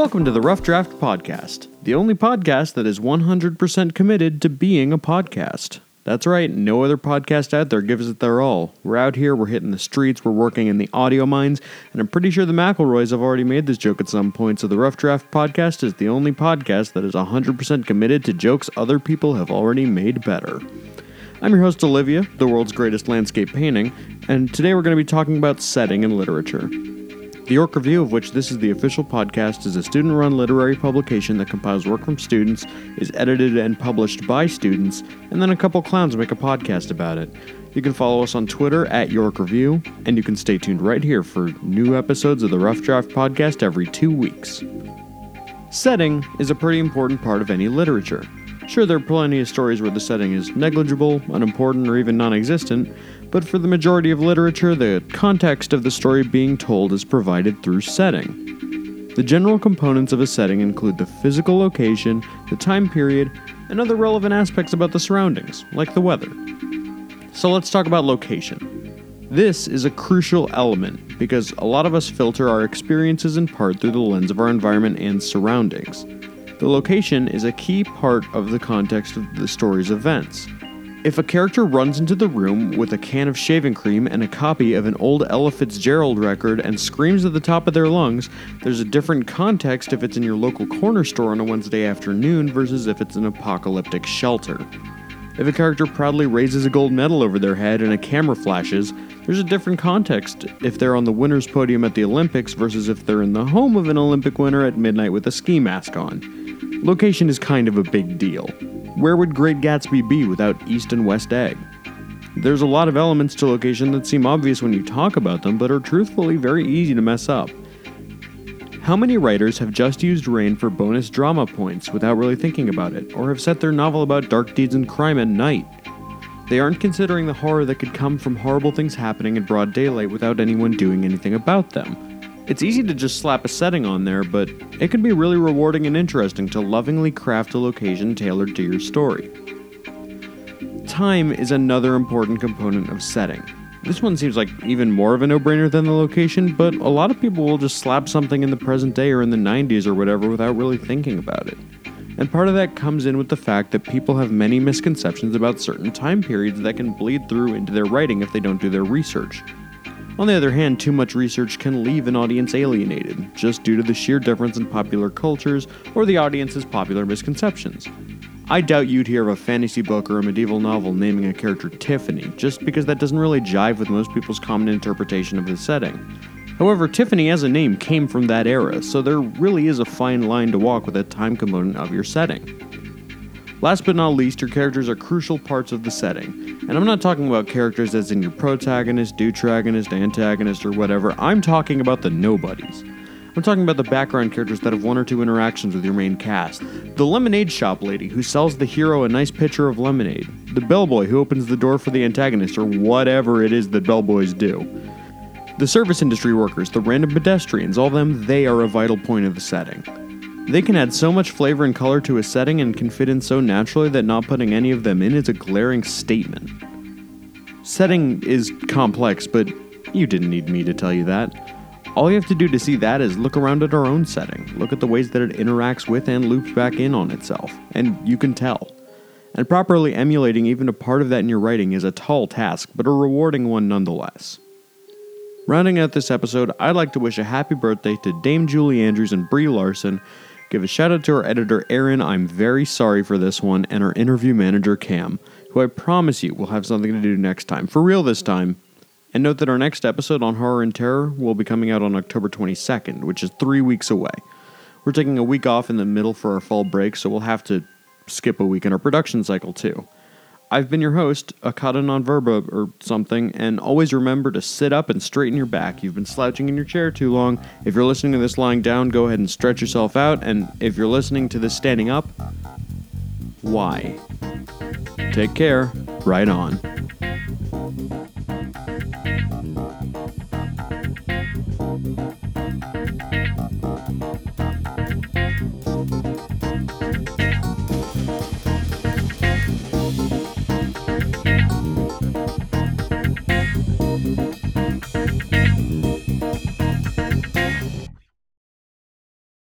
Welcome to the Rough Draft Podcast, the only podcast that is 100% committed to being a podcast. That's right, no other podcast out there gives it their all. We're out here, we're hitting the streets, we're working in the audio mines, and I'm pretty sure the McElroys have already made this joke at some point, so the Rough Draft Podcast is the only podcast that is 100% committed to jokes other people have already made better. I'm your host, Olivia, the world's greatest landscape painting, and today we're going to be talking about setting in literature. The York Review, of which this is the official podcast, is a student run literary publication that compiles work from students, is edited and published by students, and then a couple clowns make a podcast about it. You can follow us on Twitter at York Review, and you can stay tuned right here for new episodes of the Rough Draft podcast every two weeks. Setting is a pretty important part of any literature. Sure, there are plenty of stories where the setting is negligible, unimportant, or even non existent, but for the majority of literature, the context of the story being told is provided through setting. The general components of a setting include the physical location, the time period, and other relevant aspects about the surroundings, like the weather. So let's talk about location. This is a crucial element because a lot of us filter our experiences in part through the lens of our environment and surroundings. The location is a key part of the context of the story's events. If a character runs into the room with a can of shaving cream and a copy of an old Ella Fitzgerald record and screams at the top of their lungs, there's a different context if it's in your local corner store on a Wednesday afternoon versus if it's an apocalyptic shelter. If a character proudly raises a gold medal over their head and a camera flashes, there's a different context if they're on the winner's podium at the Olympics versus if they're in the home of an Olympic winner at midnight with a ski mask on. Location is kind of a big deal. Where would Great Gatsby be without East and West Egg? There's a lot of elements to location that seem obvious when you talk about them, but are truthfully very easy to mess up. How many writers have just used rain for bonus drama points without really thinking about it, or have set their novel about dark deeds and crime at night? They aren't considering the horror that could come from horrible things happening in broad daylight without anyone doing anything about them. It's easy to just slap a setting on there, but it can be really rewarding and interesting to lovingly craft a location tailored to your story. Time is another important component of setting. This one seems like even more of a no brainer than the location, but a lot of people will just slap something in the present day or in the 90s or whatever without really thinking about it. And part of that comes in with the fact that people have many misconceptions about certain time periods that can bleed through into their writing if they don't do their research. On the other hand, too much research can leave an audience alienated, just due to the sheer difference in popular cultures or the audience's popular misconceptions. I doubt you'd hear of a fantasy book or a medieval novel naming a character Tiffany, just because that doesn't really jive with most people's common interpretation of the setting. However, Tiffany as a name came from that era, so there really is a fine line to walk with the time component of your setting. Last but not least, your characters are crucial parts of the setting. And I'm not talking about characters as in your protagonist, deuteragonist, antagonist, or whatever. I'm talking about the nobodies. I'm talking about the background characters that have one or two interactions with your main cast. The lemonade shop lady who sells the hero a nice pitcher of lemonade. The bellboy who opens the door for the antagonist, or whatever it is that bellboys do. The service industry workers, the random pedestrians, all them, they are a vital point of the setting. They can add so much flavor and color to a setting and can fit in so naturally that not putting any of them in is a glaring statement. Setting is complex, but you didn't need me to tell you that. All you have to do to see that is look around at our own setting, look at the ways that it interacts with and loops back in on itself, and you can tell. And properly emulating even a part of that in your writing is a tall task, but a rewarding one nonetheless. Rounding out this episode, I'd like to wish a happy birthday to Dame Julie Andrews and Brie Larson, Give a shout out to our editor, Aaron. I'm very sorry for this one, and our interview manager, Cam, who I promise you will have something to do next time. For real this time. And note that our next episode on horror and terror will be coming out on October 22nd, which is three weeks away. We're taking a week off in the middle for our fall break, so we'll have to skip a week in our production cycle too. I've been your host, Akata non verba or something, and always remember to sit up and straighten your back. You've been slouching in your chair too long. If you're listening to this lying down, go ahead and stretch yourself out, and if you're listening to this standing up, why? Take care. Right on.